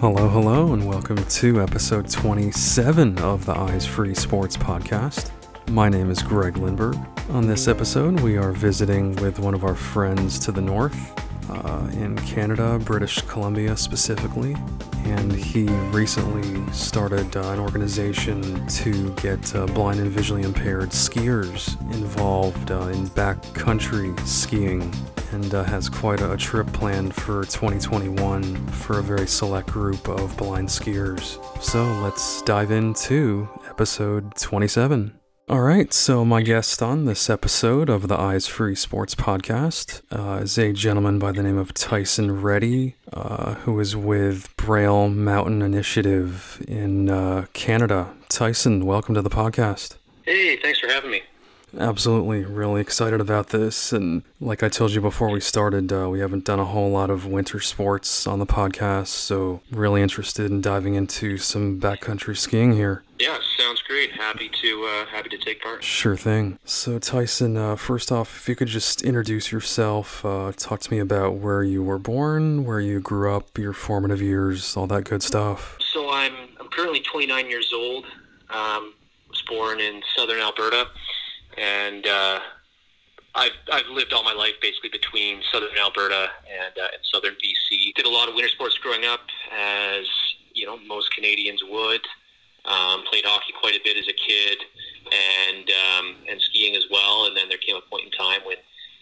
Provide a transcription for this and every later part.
Hello, hello, and welcome to episode 27 of the Eyes Free Sports Podcast. My name is Greg Lindberg. On this episode, we are visiting with one of our friends to the north, uh, in Canada, British Columbia specifically, and he recently started uh, an organization to get uh, blind and visually impaired skiers involved uh, in backcountry skiing and uh, has quite a, a trip planned for 2021 for a very select group of blind skiers. So let's dive into episode 27. All right, so my guest on this episode of the Eyes Free Sports Podcast uh, is a gentleman by the name of Tyson Ready, uh, who is with Braille Mountain Initiative in uh, Canada. Tyson, welcome to the podcast. Hey, thanks for having me. Absolutely, really excited about this. And like I told you before we started, uh, we haven't done a whole lot of winter sports on the podcast, so really interested in diving into some backcountry skiing here. Yeah, sounds great. Happy to uh, happy to take part. Sure thing. So Tyson, uh, first off, if you could just introduce yourself, uh, talk to me about where you were born, where you grew up, your formative years, all that good stuff. So I'm I'm currently 29 years old. Um, was born in southern Alberta and uh, I've I've lived all my life basically between southern Alberta and, uh, and southern BC. Did a lot of winter sports growing up, as you know most Canadians would. Um, played hockey quite a bit as a kid, and um, and skiing as well. And then there came a point in time when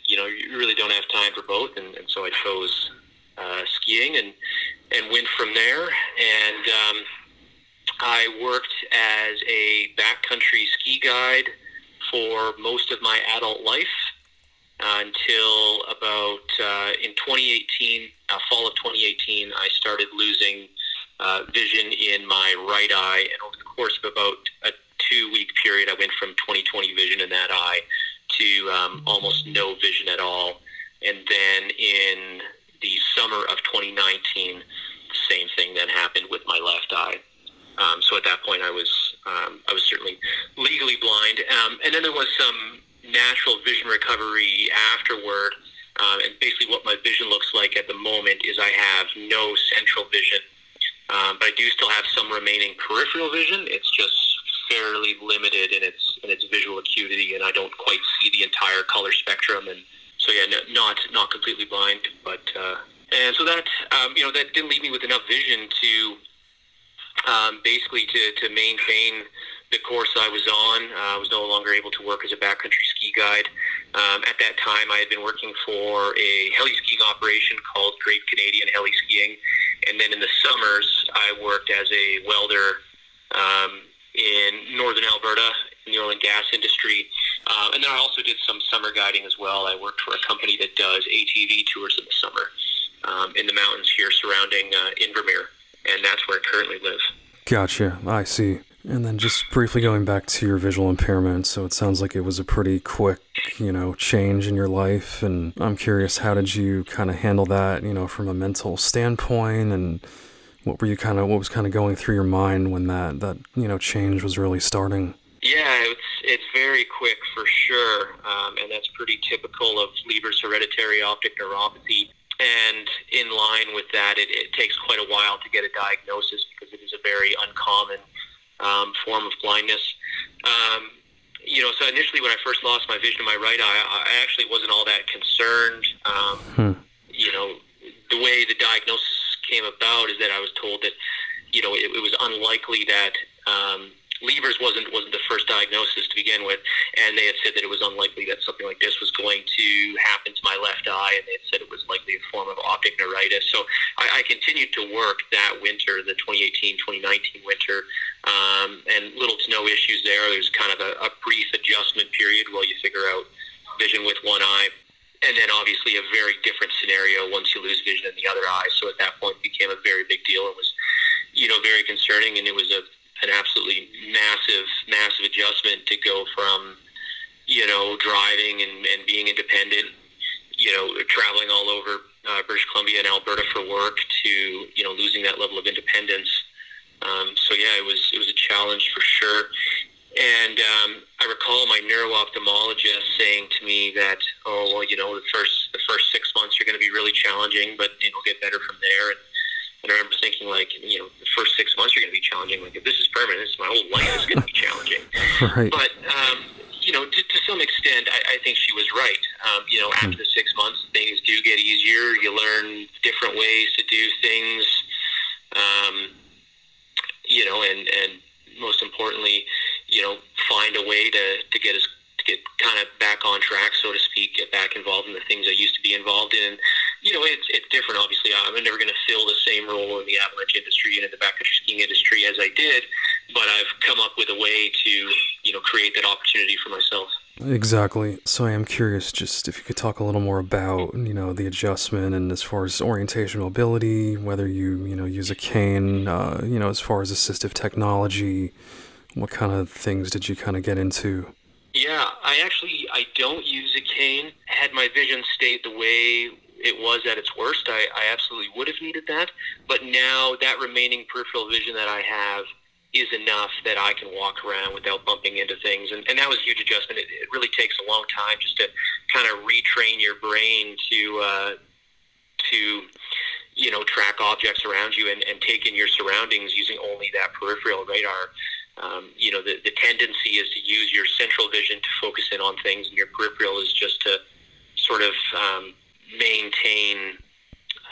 you know you really don't have time for both, and, and so I chose uh, skiing and and went from there. And um, I worked as a backcountry ski guide for most of my adult life uh, until about uh, in 2018, uh, fall of 2018, I started losing uh, vision in my right eye, and over the course of about a two-week period, I went from 20/20 vision in that eye to um, almost no vision at all, and then in the summer of 2019, the same thing then happened with my left eye. Um, so at that point, I was um, I was certainly legally blind, um, and then there was some natural vision recovery afterward. Um, and basically, what my vision looks like at the moment is I have no central vision, um, but I do still have some remaining peripheral vision. It's just fairly limited in its in its visual acuity, and I don't quite see the entire color spectrum. And so, yeah, no, not not completely blind, but uh, and so that um, you know that didn't leave me with enough vision to um, basically to, to maintain the course I was on. Uh, I was no longer able to work as a backcountry ski guide. Um, at that time, I had been working for a heli skiing operation called Great Canadian Heli Skiing. And then in the summers, I worked as a welder um, in northern Alberta in the oil and gas industry. Uh, and then I also did some summer guiding as well. I worked for a company that does ATV tours in the summer um, in the mountains here surrounding uh, Invermere and that's where I currently live. Gotcha. I see. And then just briefly going back to your visual impairment, so it sounds like it was a pretty quick, you know, change in your life. And I'm curious, how did you kind of handle that, you know, from a mental standpoint? And what were you kind of, what was kind of going through your mind when that, that, you know, change was really starting? Yeah, it's, it's very quick for sure. Um, and that's pretty typical of Leber's hereditary optic neuropathy. And in line with that, it, it takes quite a while to get a diagnosis because it is a very uncommon um, form of blindness. Um, you know, so initially when I first lost my vision in my right eye, I actually wasn't all that concerned. Um, hmm. You know, the way the diagnosis came about is that I was told that, you know, it, it was unlikely that um, Leber's wasn't wasn't the first diagnosis to begin with, and they had said that it was unlikely that something like this was going to happen to my left eye, and they had said it was likely a form of optic neuritis. So I, I continued to work that winter, the 2018-2019 winter, um, and little to no issues there. There's kind of a, a brief adjustment period while you figure out vision with one eye. And then obviously a very different scenario once you lose vision in the other eye. So at that point it became a very big deal. It was, you know, very concerning and it was a an absolutely massive, massive adjustment to go from, you know, driving and, and being independent, you know, traveling all over uh, British Columbia and Alberta for work to, you know, losing that level of independence. Um, so yeah, it was it was a challenge for sure. And um, I recall my neuro-ophthalmologist saying to me that, oh well, you know, the first the first six months are going to be really challenging, but it'll get better from there. And And I remember thinking, like, you know, the first six months are going to be challenging. Like, if this is permanent, this my whole life is going to be challenging. right. But um, you know, to, to some extent, I, I think she was right. Um, you know, after the six months, things do get easier. You learn different ways to do things. Um, you know, and and most importantly, you know, find a way to to get us to get kind of back on track, so to speak, get back involved in the things I used to be involved in. You know, it's it's different. Obviously, I'm never going to fill the same role in the avalanche industry and in the backcountry skiing industry as I did, but I've come up with a way to you know create that opportunity for myself. Exactly. So I am curious, just if you could talk a little more about, you know, the adjustment and as far as orientation mobility, whether you, you know, use a cane, uh, you know, as far as assistive technology, what kind of things did you kind of get into? Yeah, I actually I don't use a cane. Had my vision stayed the way it was at its worst, I, I absolutely would have needed that. But now that remaining peripheral vision that I have is enough that I can walk around without bumping into things. And, and that was a huge adjustment. It, it really takes a long time just to kind of retrain your brain to, uh, to, you know, track objects around you and, and take in your surroundings using only that peripheral radar. Um, you know, the, the tendency is to use your central vision to focus in on things, and your peripheral is just to sort of um, maintain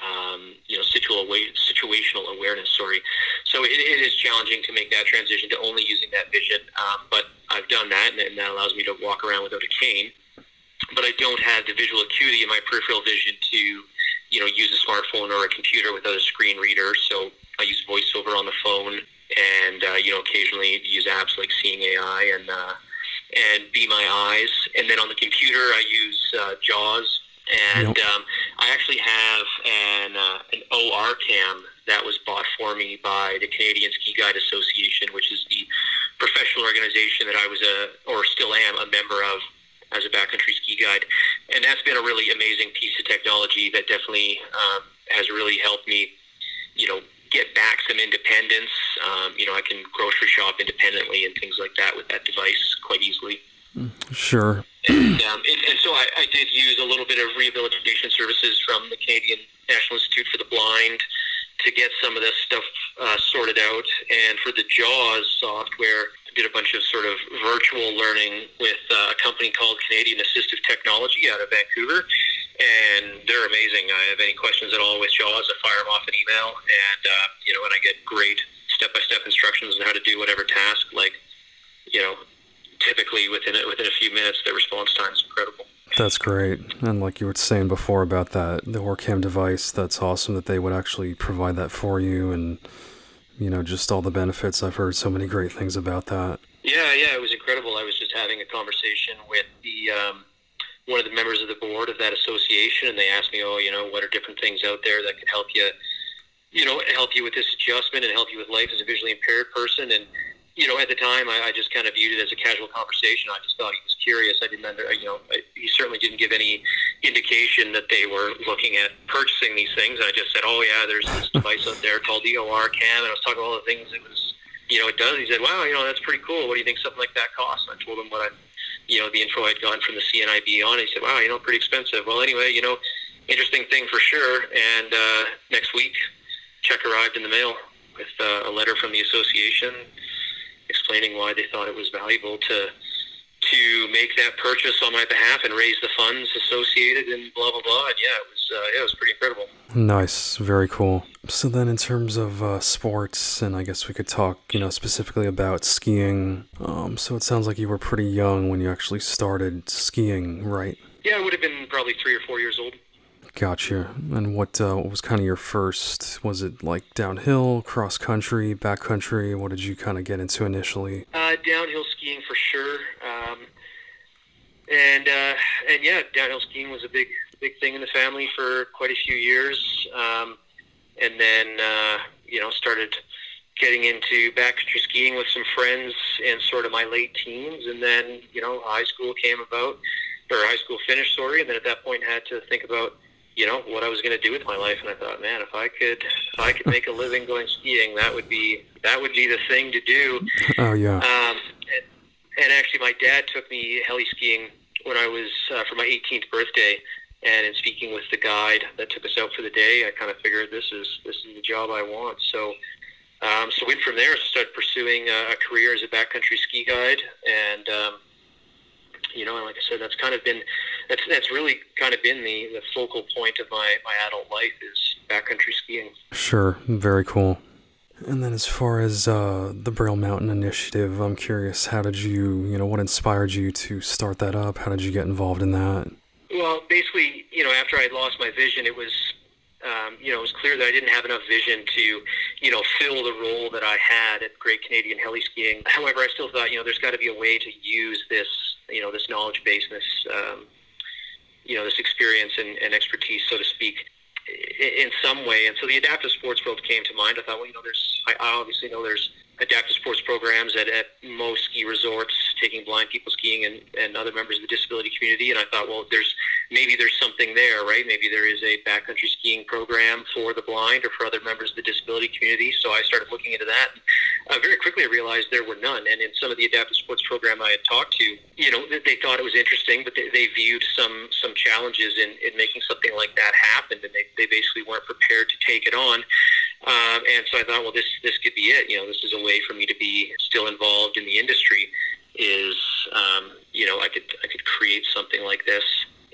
um, you know, situational, situational awareness. Sorry. So it, it is challenging to make that transition to only using that vision, um, but I've done that, and, and that allows me to walk around without a cane. But I don't have the visual acuity in my peripheral vision to, you know, use a smartphone or a computer without a screen reader. So I use voiceover on the phone, and uh, you know, occasionally use apps like Seeing AI and uh, and Be My Eyes. And then on the computer, I use uh, JAWS and yep. um, I actually have an uh, an OR cam that was bought for me by the Canadian Ski Guide Association, which is the professional organization that I was a or still am a member of as a backcountry ski guide, and that's been a really amazing piece of technology that definitely um, has really helped me, you know, get back some independence. Um, you know, I can grocery shop independently and things like that with that device quite easily. Sure. And, um, and, and so I, I did use a little bit of rehabilitation services from the Canadian National Institute for the Blind to get some of this stuff uh, sorted out. And for the JAWS software, I did a bunch of sort of virtual learning with uh, a company called Canadian Assistive Technology out of Vancouver. And they're amazing. I have any questions at all with JAWS, I fire them off an email. And, uh, you know, and I get great step-by-step instructions on how to do whatever task, like, you know, typically within a, within a few minutes. The response time is incredible. That's great. And like you were saying before about that, the OrCam device, that's awesome that they would actually provide that for you and, you know, just all the benefits. I've heard so many great things about that. Yeah, yeah, it was incredible. I was just having a conversation with the um, one of the members of the board of that association, and they asked me, oh, you know, what are different things out there that could help you, you know, help you with this adjustment and help you with life as a visually impaired person. And you know, at the time, I, I just kind of viewed it as a casual conversation. I just thought he was curious. I didn't under, you know, I, he certainly didn't give any indication that they were looking at purchasing these things. I just said, oh yeah, there's this device out there called the OrCam, and I was talking about all the things it was, you know, it does. He said, wow, you know, that's pretty cool. What do you think something like that costs? And I told him what I, you know, the info I'd gotten from the CNIB on. He said, wow, you know, pretty expensive. Well, anyway, you know, interesting thing for sure. And uh, next week, check arrived in the mail with uh, a letter from the association explaining why they thought it was valuable to to make that purchase on my behalf and raise the funds associated and blah blah blah. And yeah, it was uh, yeah, it was pretty incredible. Nice, very cool. So then, in terms of uh, sports, and I guess we could talk, you know, specifically about skiing. Um, so it sounds like you were pretty young when you actually started skiing, right? Yeah, I would have been probably three or four years old. Gotcha. And what, uh, what was kind of your first? Was it like downhill, cross country, back country? What did you kind of get into initially? Uh, downhill skiing for sure. Um, and uh, and yeah, downhill skiing was a big big thing in the family for quite a few years. Um, and then uh, you know started getting into backcountry skiing with some friends in sort of my late teens, and then you know high school came about, or high school finished, sorry, and then at that point had to think about you know what I was going to do with my life, and I thought, man, if I could, if I could make a living going skiing, that would be that would be the thing to do. Oh yeah. Um, and, and actually, my dad took me heli skiing when I was uh, for my 18th birthday, And in speaking with the guide that took us out for the day, I kind of figured this is this is the job I want. So, um, so went from there. Started pursuing a, a career as a backcountry ski guide, and um, you know, and like I said, that's kind of been that's that's really kind of been the, the focal point of my, my adult life is backcountry skiing. Sure, very cool. And then as far as uh, the Braille Mountain Initiative, I'm curious, how did you, you know, what inspired you to start that up? How did you get involved in that? Well, basically, you know, after I lost my vision, it was, um, you know, it was clear that I didn't have enough vision to, you know, fill the role that I had at Great Canadian Heliskiing. However, I still thought, you know, there's got to be a way to use this, you know, this knowledge base, this, um, you know, this experience and, and expertise, so to speak, in some way. And so the adaptive sports world came to mind. I thought, well, you know, there's, I obviously know there's adaptive sports programs at, at most ski resorts taking blind people skiing and, and other members of the disability community. And I thought, well, there's maybe there's something there, right? Maybe there is a backcountry skiing program for the blind or for other members of the disability community. So I started looking into that. Uh, very quickly, I realized there were none. And in some of the adaptive sports program I had talked to, you know, they thought it was interesting, but they, they viewed some some challenges in, in making something like that happen, and they, they basically weren't prepared to take it on. Um, and so I thought, well, this this could be it. You know, this is a way for me to be still involved in the industry. Is um, you know, I could I could create something like this,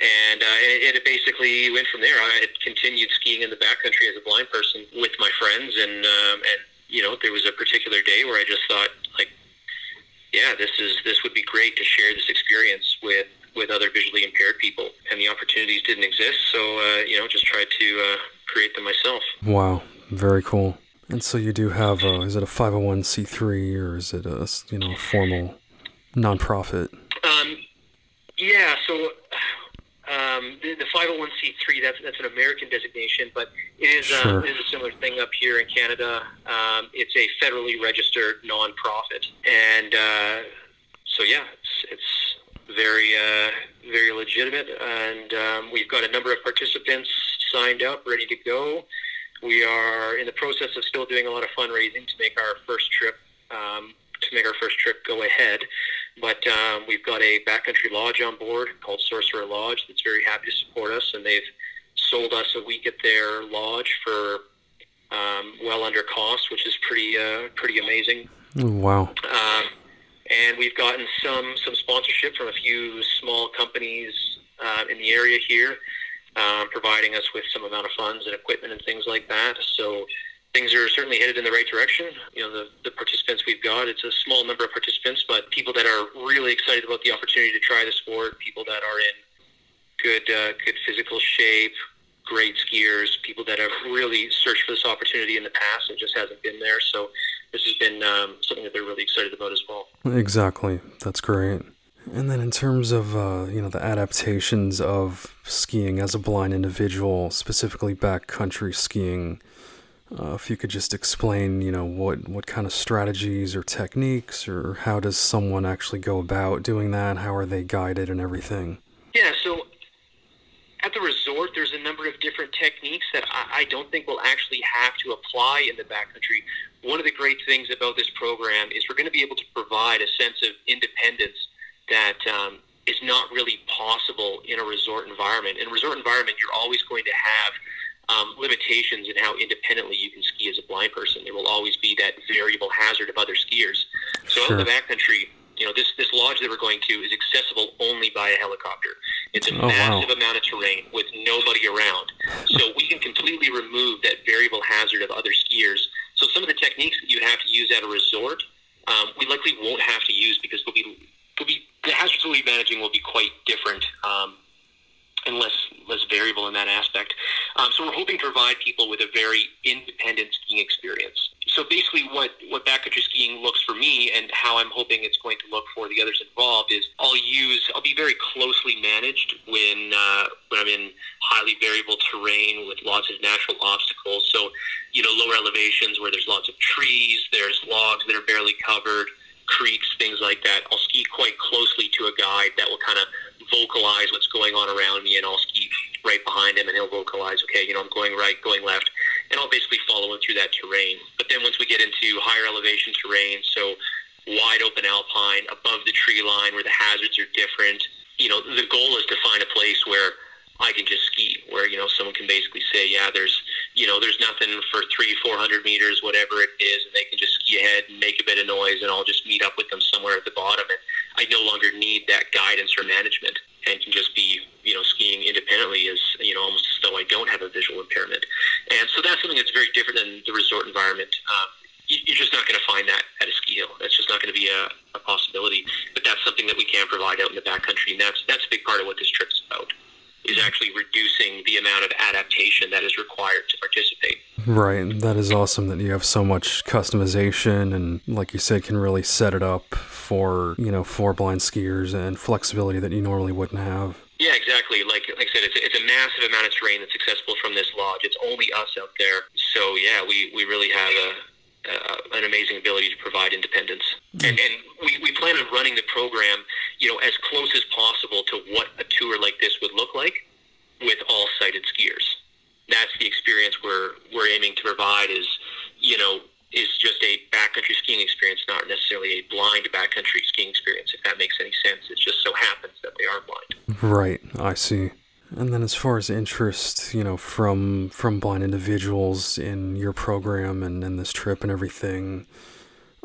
and uh, it, it basically went from there. I had continued skiing in the backcountry as a blind person with my friends, and um, and you know, there was a particular day where I just thought, like, yeah, this is this would be great to share this experience with with other visually impaired people, and the opportunities didn't exist. So uh, you know, just tried to uh, create them myself. Wow, very cool. And so you do have, a, is it a 501c3 or is it a, you know, formal nonprofit? Um, yeah, so um, the, the 501c3, that's, that's an American designation, but it is, uh, sure. uh, it is a similar thing up here in Canada. Um, it's a federally registered nonprofit. And uh, so, yeah, it's, it's very, uh, very legitimate. And um, we've got a number of participants signed up, ready to go. We are in the process of still doing a lot of fundraising to make our first trip um, to make our first trip go ahead. But um, we've got a backcountry lodge on board called Sorcerer Lodge that's very happy to support us, and they've sold us a week at their lodge for um, well under cost, which is pretty uh, pretty amazing. Wow. Um, and we've gotten some some sponsorship from a few small companies uh, in the area here um, providing us with some amount of funds and equipment and things like that. So things are certainly headed in the right direction. You know, the, the participants we've got, it's a small number of participants, but people that are really excited about the opportunity to try the sport, people that are in good, uh, good physical shape, great skiers, people that have really searched for this opportunity in the past and just hasn't been there. So this has been um, something that they're really excited about as well. Exactly. That's great. And then in terms of uh, you know the adaptations of skiing as a blind individual, specifically backcountry skiing, uh, if you could just explain, you know, what what kind of strategies or techniques, or how does someone actually go about doing that? How are they guided and everything? Yeah, so at the resort, there's a number of different techniques that I, I don't think we'll actually have to apply in the backcountry. One of the great things about this program is we're going to be able to provide a sense of independence that um, is not really possible in a resort environment. In a resort environment, you're always going to have um, limitations in how independently you can ski as a blind person. There will always be that variable hazard of other skiers. So sure. out in the backcountry, you know, this, this lodge that we're going to is accessible only by a helicopter. It's a oh, massive wow. amount of terrain with nobody around. So we can completely remove that variable hazard of other skiers. So some of the techniques that you have to use at a resort, um, we likely won't have to use because they'll be will be the hazards we'll be managing will be quite different um, and less less variable in that aspect. Um, so we're hoping to provide people with a very independent skiing experience. So basically, what what backcountry skiing looks for me, and how I'm hoping it's going to look for the others involved, is I'll use I'll be very closely managed when uh, when I'm in highly variable terrain with lots of natural obstacles. So you know, lower elevations where there's lots of trees, there's logs that are barely covered creeks, things like that. I'll ski quite closely to a guide that will kind of vocalize what's going on around me, and I'll ski right behind him, and he'll vocalize, okay, you know, I'm going right, going left, and I'll basically follow him through that terrain. But then once we get into higher elevation terrain, so wide open tree line where the hazards are different, you know, the goal is to find a place where I can just ski. Where you know someone can basically say, yeah, there's you know there's nothing for three, four hundred meters, whatever it is, and they can just ski ahead and make a bit of noise, and I'll just meet up with them somewhere at the bottom, and I no longer need that guidance or management, and can just be you know skiing independently as you know almost as though I don't have a visual impairment, and so that's something that's very different than the resort environment. Um, you're just not going to find that at a ski hill. That's just not going to be a possibility. But that's something that we can provide out in the backcountry, and that's that's a big part of what this trip's about is actually reducing the amount of adaptation that is required to participate. Right. That is awesome that you have so much customization and like you said can really set it up for, you know, for blind skiers and flexibility that you normally wouldn't have. Yeah, exactly. Like like I said, it's, it's a massive amount of terrain that's accessible from this lodge. It's only us out there. So yeah, we, we really have a uh, an amazing ability to provide independence. Mm-hmm. And, and we, we plan on running the program, you know, as close as possible to what a tour like this would look like with all sighted skiers. That's the experience we're, we're aiming to provide is, you know, is just a backcountry skiing experience, not necessarily a blind backcountry skiing experience, if that makes any sense. It just so happens that they are blind. Right, I see. And then as far as interest, you know, from from blind individuals in your program and, and this trip and everything,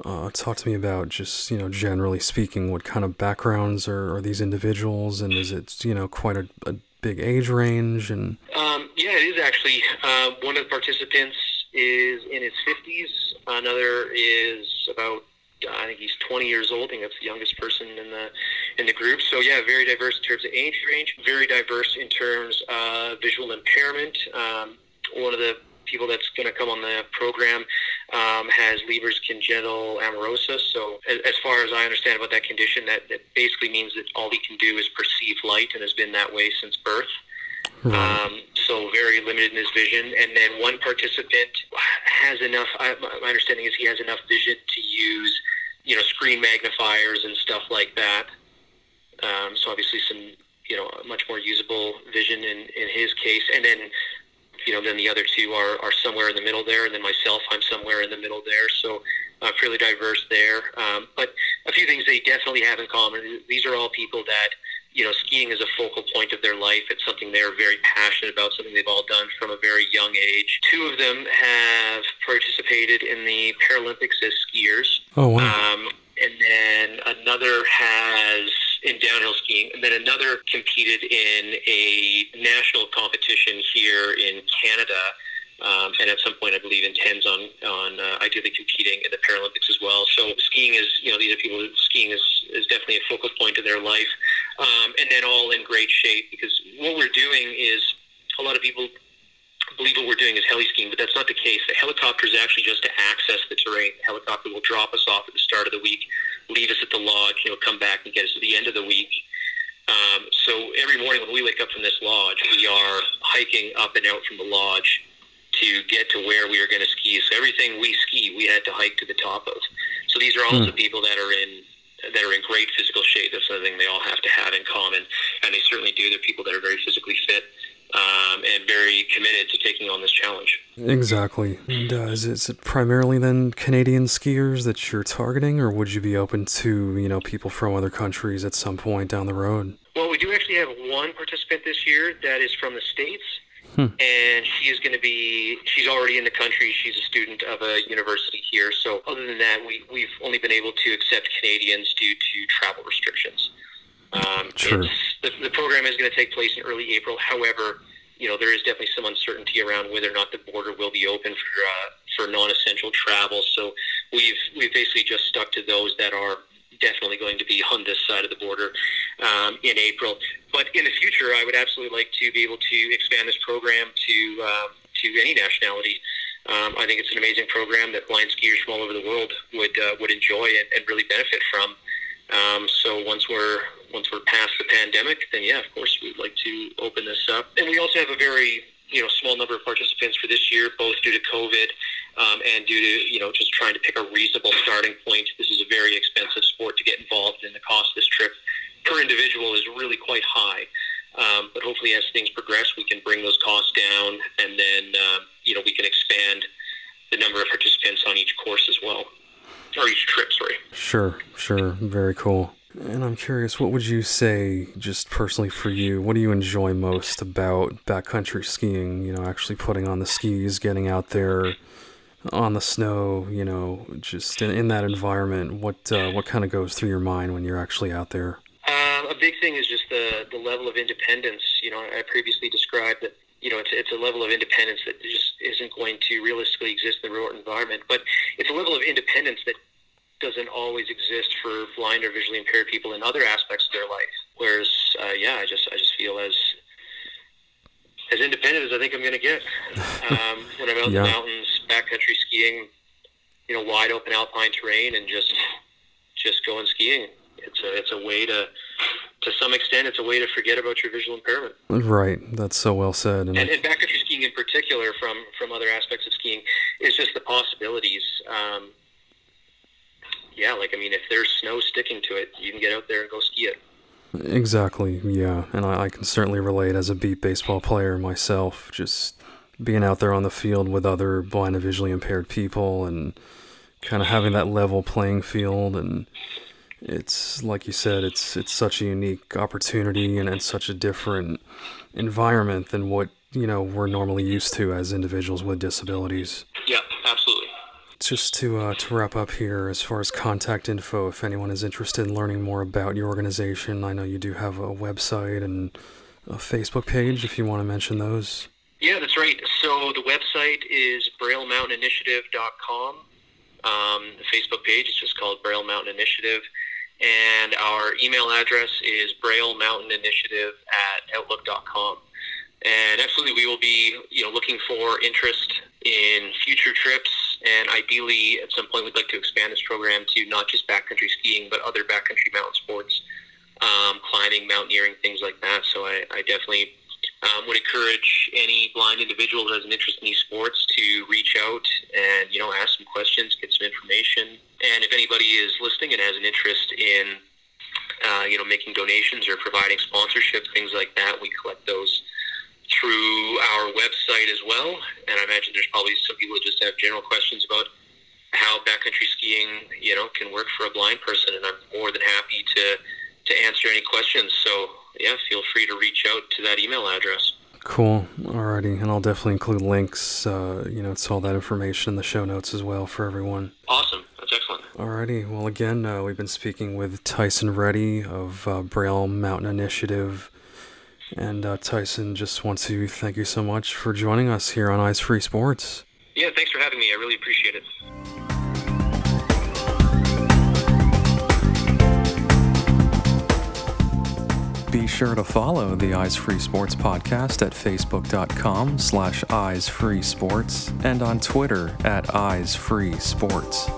uh, talk to me about just, you know, generally speaking, what kind of backgrounds are, are these individuals and is it, you know, quite a, a big age range and um, yeah, it is actually. Uh, one of the participants is in his fifties, another is about I think he's 20 years old. I think that's the youngest person in the in the group. So yeah, very diverse in terms of age range. Very diverse in terms of visual impairment. Um, one of the people that's going to come on the program um, has Leber's congenital amaurosis. So as, as, far as I understand about that condition, that, that basically means that all he can do is perceive light and has been that way since birth. Right. Um, so very limited in his vision. And then one participant has enough. I, my understanding is he has enough vision to use, you know, screen magnifiers and stuff like that. Um, so obviously some, you know, much more usable vision in, in his case. And then, you know, then the other two are, are somewhere in the middle there. And then myself, I'm somewhere in the middle there. So uh, fairly diverse there. Um, but a few things they definitely have in common. These are all people that, you know, skiing is a focal point of their life. It's something they're very passionate about, something they've all done from a very young age. Two of them have participated in the Paralympics as skiers. Oh, wow. Um, and then another has in downhill skiing, and then another competed in a national competition here in Canada. Um, and at some point, I believe intends on on uh, ideally competing in the Paralympics as well. So skiing is, you know, these are people. Skiing is is definitely a focal point of their life, um, and then all in great shape because what we're doing is a lot of people believe what we're doing is heli skiing, but that's not the case. The helicopter is actually just to access the terrain. The helicopter will drop us off at the start of the week, leave us at the lodge, you know, come back and get us at the end of the week. Um, so every morning when we wake up from this lodge, we are hiking up and out from the lodge to get to where we are going to ski. So everything we ski, we had to hike to the top of. So these are also hmm. people that are in that are in great physical shape. That's another thing they all have to have in common, and they certainly do. They're people that are very physically fit um, and very committed to taking on this challenge. Exactly. And uh, is, is it primarily then Canadian skiers that you're targeting, or would you be open to you know people from other countries at some point down the road? Well, we do actually have one participant this year that is from the states. Hmm. And she is going to be, she's already in the country. She's a student of a university here. So, other than that, we, we've only been able to accept Canadians due to travel restrictions. Um, sure. The, the, program is going to take place in early April. However, you know there is definitely some uncertainty around whether or not the border will be open for uh, for non-essential travel. So we've we've basically just stuck to those that are definitely going to be on this side of the border um, in April. But in the future, I would absolutely like to be able to expand this program to uh, to any nationality. Um, I think it's an amazing program that blind skiers from all over the world would uh, would enjoy and, and really benefit from. Um, so once we're once we're past the pandemic, then yeah, of course we'd like to open this up. And we also have a very you know small number of participants for this year, both due to COVID um, and due to you know just trying to pick a reasonable starting point. This is a very expensive sport to get involved in. The cost of this trip per individual is really quite high. Um, but hopefully, as things progress, we can bring those costs down, and then um, you know we can expand the number of participants on each course as well or each trip. Sorry. Sure, sure, very cool. And I'm curious, what would you say, just personally for you, what do you enjoy most about backcountry skiing? You know, actually putting on the skis, getting out there on the snow, you know, just in, in that environment. What uh, what kind of goes through your mind when you're actually out there? Um, a big thing is just the the level of independence. You know, I previously described that. You know, it's, it's a level of independence that just isn't going to realistically exist in the remote environment. But it's a level of independence that doesn't always exist for blind or visually impaired people in other aspects of their life. Whereas, uh, yeah, I just I just feel as as independent as I think I'm going to get um, when I'm out yeah. in the mountains, backcountry skiing, you know, wide open alpine terrain, and just just going skiing. It's a it's a way to to some extent it's a way to forget about your visual impairment. Right, that's so well said. And, and, and backcountry skiing in particular, from from other aspects of skiing, is just the possibilities. Um, yeah, like I mean, if there's snow sticking to it, you can get out there and go ski it. Exactly, yeah, and I, I can certainly relate as a beep baseball player myself. Just being out there on the field with other blind and visually impaired people, and kind of having that level playing field, and it's like you said, it's it's such a unique opportunity, and it's such a different environment than what you know we're normally used to as individuals with disabilities. Yeah, absolutely just to uh, to wrap up here, as far as contact info, if anyone is interested in learning more about your organization, I know you do have a website and a Facebook page. If you want to mention those. Yeah, that's right. So the website is BrailleMountainInitiative.com. Um, the Facebook page is just called Braille Mountain Initiative. And our email address is BrailleMountainInitiative at Outlook.com. And absolutely, we will be you know looking for interest in future trips and ideally, at some point, we'd like to expand this program to not just backcountry skiing, but other backcountry mountain sports, um, climbing, mountaineering, things like that. So I, I definitely um, would encourage any blind individual who has an interest in these sports to reach out and you know ask some questions, get some information. And if anybody is listening and has an interest in uh, you know making donations or providing sponsorship, things like that, we collect those through our website as well. And I imagine there's probably some people that just have general questions about how backcountry skiing, you know, can work for a blind person. And I'm more than happy to to answer any questions. So yeah, feel free to reach out to that email address. Cool. Alrighty, and I'll definitely include links, uh, you know, to all that information in the show notes as well for everyone. Awesome. That's excellent. Alrighty. Well, again, uh, we've been speaking with Tyson Ready of uh, Braille Mountain Initiative and uh, Tyson, just want to thank you so much for joining us here on Eyes Free Sports. Yeah, thanks for having me. I really appreciate it. Be sure to follow the Eyes Free Sports podcast at facebook.com slash eyes free sports and on Twitter at eyes free sports.